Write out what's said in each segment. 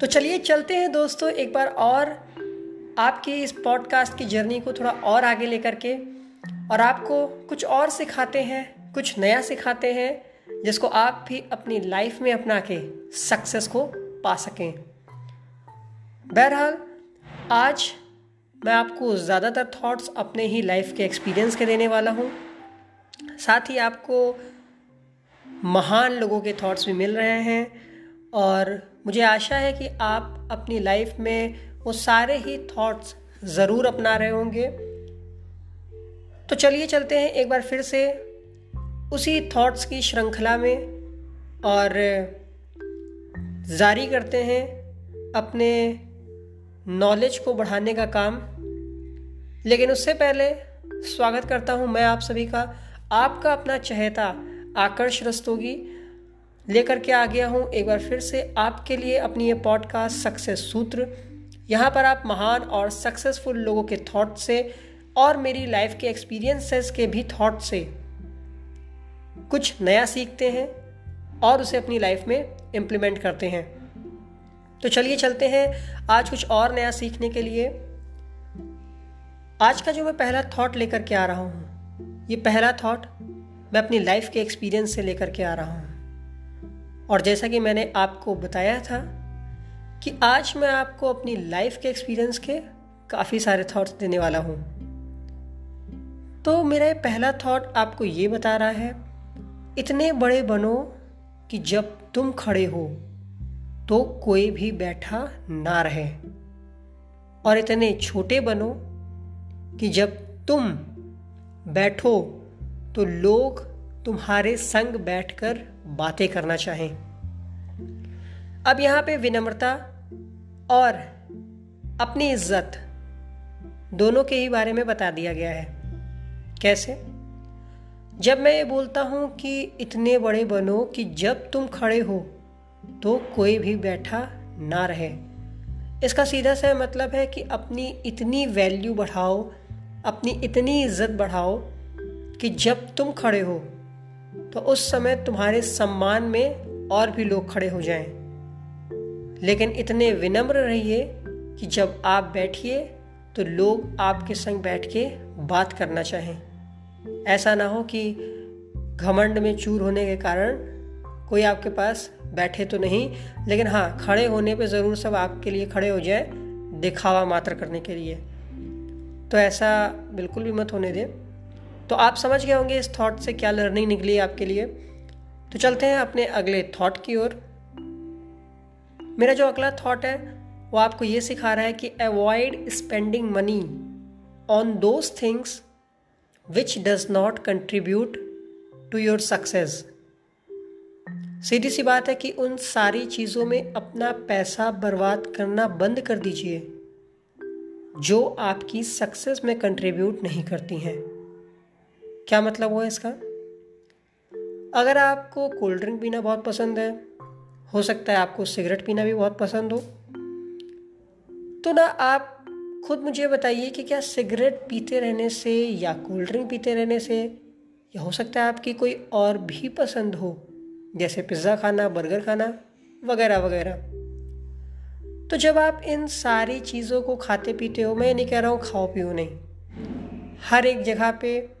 तो चलिए चलते हैं दोस्तों, एक बार और आपकी इस पॉडकास्ट की जर्नी को थोड़ा और आगे लेकर के। और आपको कुछ और सिखाते हैं, कुछ नया सिखाते हैं, जिसको आप भी अपनी लाइफ में अपना के सक्सेस को पा सकें। बहरहाल, आज मैं आपको ज़्यादातर थॉट्स अपने ही लाइफ के एक्सपीरियंस के देने वाला हूँ। साथ ही आपको महान लोगों के थॉट्स भी मिल रहे हैं और मुझे आशा है कि आप अपनी लाइफ में वो सारे ही थॉट्स ज़रूर अपना रहे होंगे। तो चलिए चलते हैं एक बार फिर से उसी थॉट्स की श्रृंखला में और जारी करते हैं अपने नॉलेज को बढ़ाने का काम। लेकिन उससे पहले स्वागत करता हूँ मैं आप सभी का। आपका अपना चहेता आकर्ष रस्तोगी लेकर के आ गया हूँ एक बार फिर से आपके लिए अपनी ये पॉडकास्ट सक्सेस सूत्र यहाँ पर आप महान और सक्सेसफुल लोगों के थॉट से और मेरी लाइफ के एक्सपीरियंसेस के भी थॉट से कुछ नया सीखते हैं और उसे अपनी लाइफ में इम्प्लीमेंट करते हैं। तो चलिए चलते हैं आज कुछ और नया सीखने के लिए। आज का जो मैं पहला थॉट लेकर के आ रहा हूँ, ये पहला थॉट मैं अपनी लाइफ के एक्सपीरियंस से लेकर के आ रहा हूँ। और जैसा कि मैंने आपको बताया था कि आज मैं आपको अपनी लाइफ के एक्सपीरियंस के काफ़ी सारे थॉट्स देने वाला हूँ। तो मेरा पहला थॉट आपको ये बता रहा है, इतने बड़े बनो कि जब तुम खड़े हो तो कोई भी बैठा ना रहे। और इतने छोटे बनो कि जब तुम बैठो तो लोग तुम्हारे संग बैठकर बातें करना चाहें। अब यहाँ पे विनम्रता और अपनी इज़्ज़त दोनों के ही बारे में बता दिया गया है। कैसे? जब मैं ये बोलता हूँ कि इतने बड़े बनो कि जब तुम खड़े हो तो कोई भी बैठा ना रहे। इसका सीधा सा मतलब है कि अपनी इतनी वैल्यू बढ़ाओ, अपनी इतनी इज़्ज़त बढ़ाओ कि जब तुम खड़े हो तो उस समय तुम्हारे सम्मान में और भी लोग खड़े हो जाएँ। लेकिन इतने विनम्र रहिए कि जब आप बैठिए तो लोग आपके संग बैठ के बात करना चाहें। ऐसा ना हो कि घमंड में चूर होने के कारण कोई आपके पास बैठे तो नहीं, लेकिन हाँ खड़े होने पे ज़रूर सब आपके लिए खड़े हो जाए, दिखावा मात्र करने के लिए। तो ऐसा बिल्कुल भी मत होने दें। तो आप समझ गए होंगे इस थॉट से क्या लर्निंग निकली आपके लिए। तो चलते हैं अपने अगले थॉट की ओर। मेरा जो अगला थॉट है, वो आपको ये सिखा रहा है कि avoid spending money on those things which does not contribute to your success सीधी सी बात है कि उन सारी चीज़ों में अपना पैसा बर्बाद करना बंद कर दीजिए, जो आपकी सक्सेस में कंट्रीब्यूट नहीं करती हैं। क्या मतलब हुआ इसका? अगर आपको कोल्ड ड्रिंक पीना बहुत पसंद है, हो सकता है आपको सिगरेट पीना भी बहुत पसंद हो। तो ना आप खुद मुझे बताइए कि क्या सिगरेट पीते रहने से या कोल्ड ड्रिंक पीते रहने से या हो सकता है आपकी कोई और भी पसंद हो, जैसे पिज़्ज़ा खाना बर्गर खाना, वगैरह वगैरह। तो जब आप इन सारी चीज़ों को खाते पीते हो, मैं नहीं कह रहा हूँ खाओ पियो नहीं। हर एक जगह पे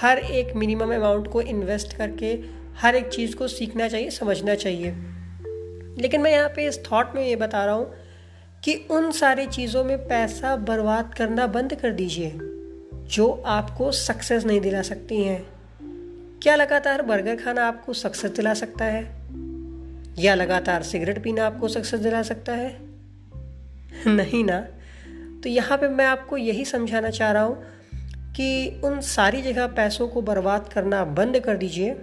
हर एक मिनिमम अमाउंट को इन्वेस्ट करके हर एक चीज़ को सीखना चाहिए, समझना चाहिए। लेकिन मैं यहाँ पे इस थॉट में ये बता रहा हूँ कि उन सारी चीज़ों में पैसा बर्बाद करना बंद कर दीजिए, जो आपको सक्सेस नहीं दिला सकती हैं। क्या लगातार बर्गर खाना आपको सक्सेस दिला सकता है? या लगातार सिगरेट पीना आपको सक्सेस दिला सकता है? नहीं ना। तो यहाँ पे मैं आपको यही समझाना चाह रहा हूँ कि उन सारी जगह पैसों को बर्बाद करना बंद कर दीजिए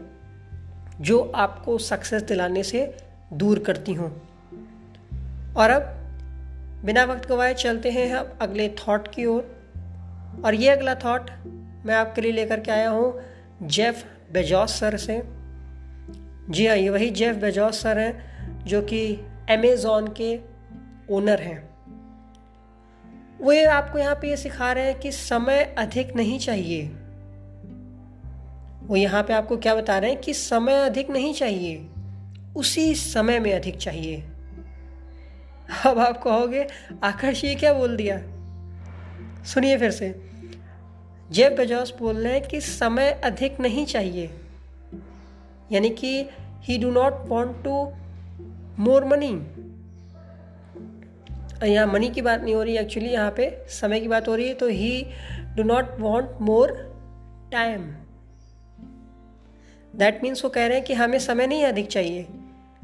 जो आपको सक्सेस दिलाने से दूर करती हूँ। और अब बिना वक्त गवाए चलते हैं अब अगले थॉट की ओर। और, ये अगला थॉट मैं आपके लिए लेकर के आया हूँ जेफ बेजॉस सर से। जी हाँ ये वही जेफ बेजॉस सर हैं जो कि अमेज़ॉन के ओनर हैं। वो ये आपको यहाँ पे ये सिखा रहे हैं कि समय अधिक नहीं चाहिए। वो यहाँ पे आपको क्या बता रहे हैं कि समय अधिक नहीं चाहिए, उसी समय में अधिक चाहिए। अब आप कहोगे आकर्ष ये क्या बोल दिया? सुनिए फिर से। जेब बेजॉस बोल रहे हैं कि समय अधिक नहीं चाहिए। यानी कि he do not want to more money यहाँ मनी की बात नहीं हो रही एक्चुअली यहाँ पे समय की बात हो रही है तो he do not want more time that means वो कह रहे हैं कि हमें समय नहीं अधिक चाहिए,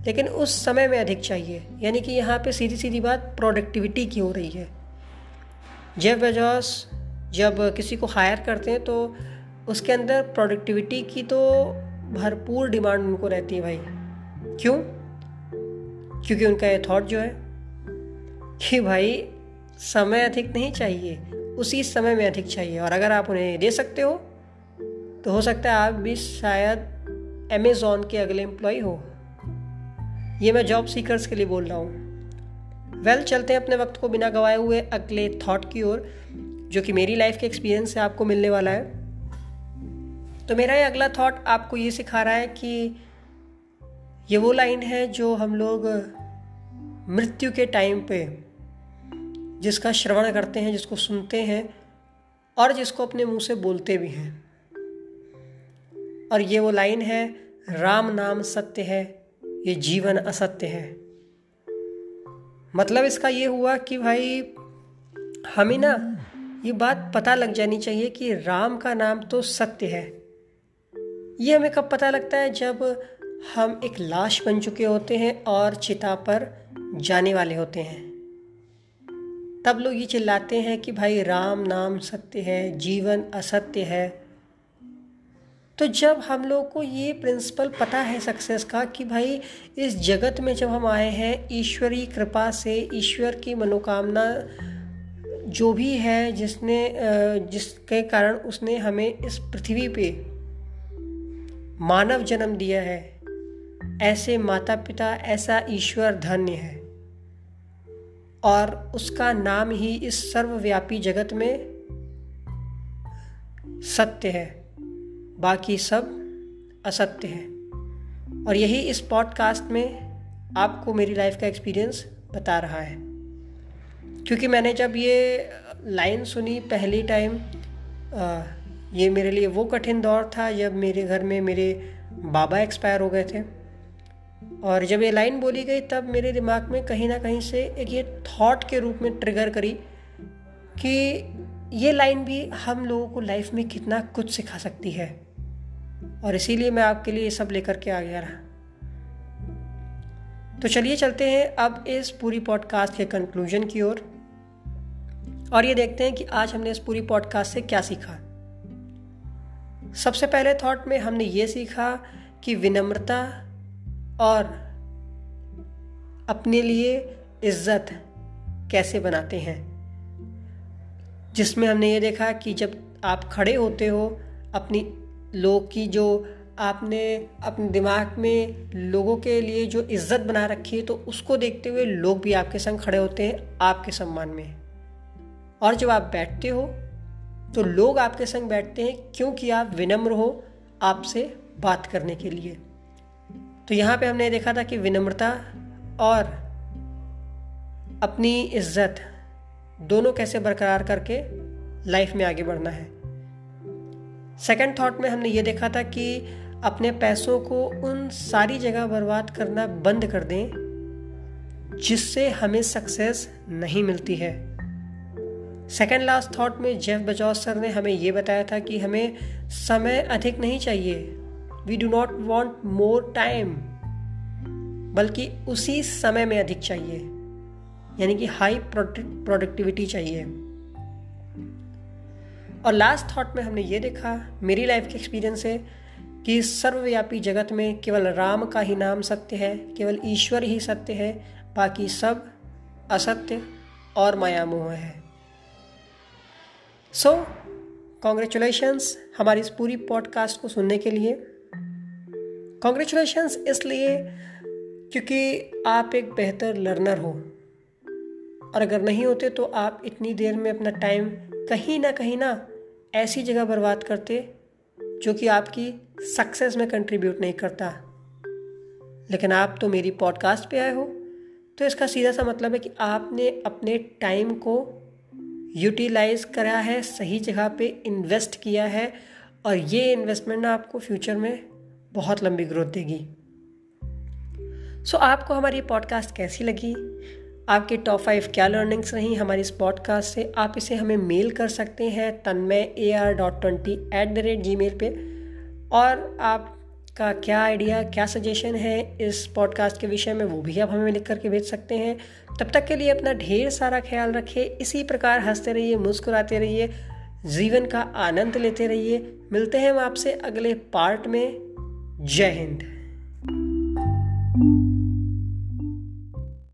लेकिन उस समय में अधिक चाहिए, यानी कि यहाँ पे सीधी सीधी बात प्रोडक्टिविटी की हो रही है। जेफ बेजॉस जब किसी को हायर करते हैं तो उसके अंदर प्रोडक्टिविटी की तो भरपूर डिमांड उनको रहती है भाई। क्यों? क्योंकि उनका ये थॉट जो है कि भाई, समय अधिक नहीं चाहिए, उसी समय में अधिक चाहिए। और अगर आप उन्हें दे सकते हो तो हो सकता है आप भी शायद अमेज़ोन के अगले एम्प्लॉय हो। ये मैं जॉब सीकर्स के लिए बोल रहा हूँ। वेल चलते हैं अपने वक्त को बिना गवाए हुए अगले थॉट की ओर, जो कि मेरी लाइफ के एक्सपीरियंस से आपको मिलने वाला है। तो मेरा ये अगला थॉट आपको ये सिखा रहा है कि ये वो लाइन है जो हम लोग मृत्यु के टाइम पे जिसका श्रवण करते हैं, जिसको सुनते हैं और जिसको अपने मुँह से बोलते भी हैं। और ये वो लाइन है, राम नाम सत्य है, ये जीवन असत्य है। मतलब इसका ये हुआ कि भाई, हमें ना ये बात पता लग जानी चाहिए कि राम का नाम तो सत्य है। ये हमें कब पता लगता है? जब हम एक लाश बन चुके होते हैं और चिता पर जाने वाले होते हैं। तब लोग ये चिल्लाते हैं कि भाई राम नाम सत्य है, जीवन असत्य है। तो जब हम लोग को ये प्रिंसिपल पता है सक्सेस का कि भाई इस जगत में जब हम आए हैं, ईश्वरी कृपा से, ईश्वर की मनोकामना जो भी है, जिसने जिसके कारण उसने हमें इस पृथ्वी पे मानव जन्म दिया है, ऐसे माता पिता ऐसा ईश्वर धन्य है। और उसका नाम ही इस सर्वव्यापी जगत में सत्य है। बाकी सब असत्य है। और यही इस पॉडकास्ट में आपको मेरी लाइफ का एक्सपीरियंस बता रहा है। क्योंकि मैंने जब ये लाइन सुनी पहली टाइम ये मेरे लिए वो कठिन दौर था जब मेरे घर में मेरे बाबा एक्सपायर हो गए थे। और जब ये लाइन बोली गई तब मेरे दिमाग में कहीं ना कहीं से एक ये थॉट के रूप में ट्रिगर करी कि ये लाइन भी हम लोगों को लाइफ में कितना कुछ सिखा सकती है। और इसीलिए मैं आपके लिए ये सब लेकर के आ गया रहा। तो चलिए चलते हैं अब इस पूरी पॉडकास्ट के कंक्लूजन की ओर। और, ये देखते हैं कि आज हमने इस पूरी पॉडकास्ट से क्या सीखा। सबसे पहले थॉट में हमने ये सीखा कि विनम्रता और अपने लिए इज़्ज़त कैसे बनाते हैं? जिसमें हमने ये देखा कि जब आप खड़े होते हो, अपनी लोग की जो आपने अपने दिमाग में लोगों के लिए जो इज़्ज़त बना रखी है तो उसको देखते हुए लोग भी आपके संग खड़े होते हैं, आपके सम्मान में। और जब आप बैठते हो तो लोग आपके संग बैठते हैं, क्योंकि आप विनम्र हो आपसे बात करने के लिए। तो यहाँ पे हमने देखा था कि विनम्रता और अपनी इज़्ज़त दोनों कैसे बरकरार करके लाइफ में आगे बढ़ना है। सेकंड थॉट में हमने ये देखा था कि अपने पैसों को उन सारी जगह बर्बाद करना बंद कर दें, जिससे हमें सक्सेस नहीं मिलती है। सेकेंड लास्ट थॉट में जेफ बजौस सर ने हमें ये बताया था कि हमें समय अधिक नहीं चाहिए we do not want more time बल्कि उसी समय में अधिक चाहिए। यानी कि हाई प्रोडक्टिविटी चाहिए। और लास्ट थॉट में हमने ये देखा मेरी लाइफ के एक्सपीरियंस से कि सर्वव्यापी जगत में केवल राम का ही नाम सत्य है केवल ईश्वर ही सत्य है बाकी सब असत्य और मायामोह है। सो so, कॉन्ग्रेचुलेशंस हमारी इस पूरी पॉडकास्ट को सुनने के लिए। कॉन्ग्रेचुलेशंस इसलिए क्योंकि आप एक बेहतर लर्नर हो। और अगर नहीं होते तो आप इतनी देर में अपना टाइम कहीं ना कहीं ना ऐसी जगह बर्बाद करते जो कि आपकी सक्सेस में कंट्रीब्यूट नहीं करता। लेकिन आप तो मेरी पॉडकास्ट पे आए हो। तो इसका सीधा सा मतलब है कि आपने अपने टाइम को यूटिलाइज करा है, सही जगह पे इन्वेस्ट किया है और ये इन्वेस्टमेंट ना आपको फ्यूचर में बहुत लंबी ग्रोथ देगी। सो so, आपको हमारी पॉडकास्ट कैसी लगी? आपके टॉप फाइव क्या लर्निंग्स रही हमारी इस पॉडकास्ट से? आप इसे हमें मेल कर सकते हैं Tanmay A R dot twenty at the rate Gmail पर और आपका क्या आइडिया क्या सजेशन है इस पॉडकास्ट के विषय में वो भी आप हमें लिख करके भेज सकते हैं। तब तक के लिए अपना ढेर सारा ख्याल रखिए इसी प्रकार हँसते रहिए मुस्कुराते रहिए जीवन का आनंद लेते रहिए। मिलते हैं हम आपसे अगले पार्ट में। जय हिंद।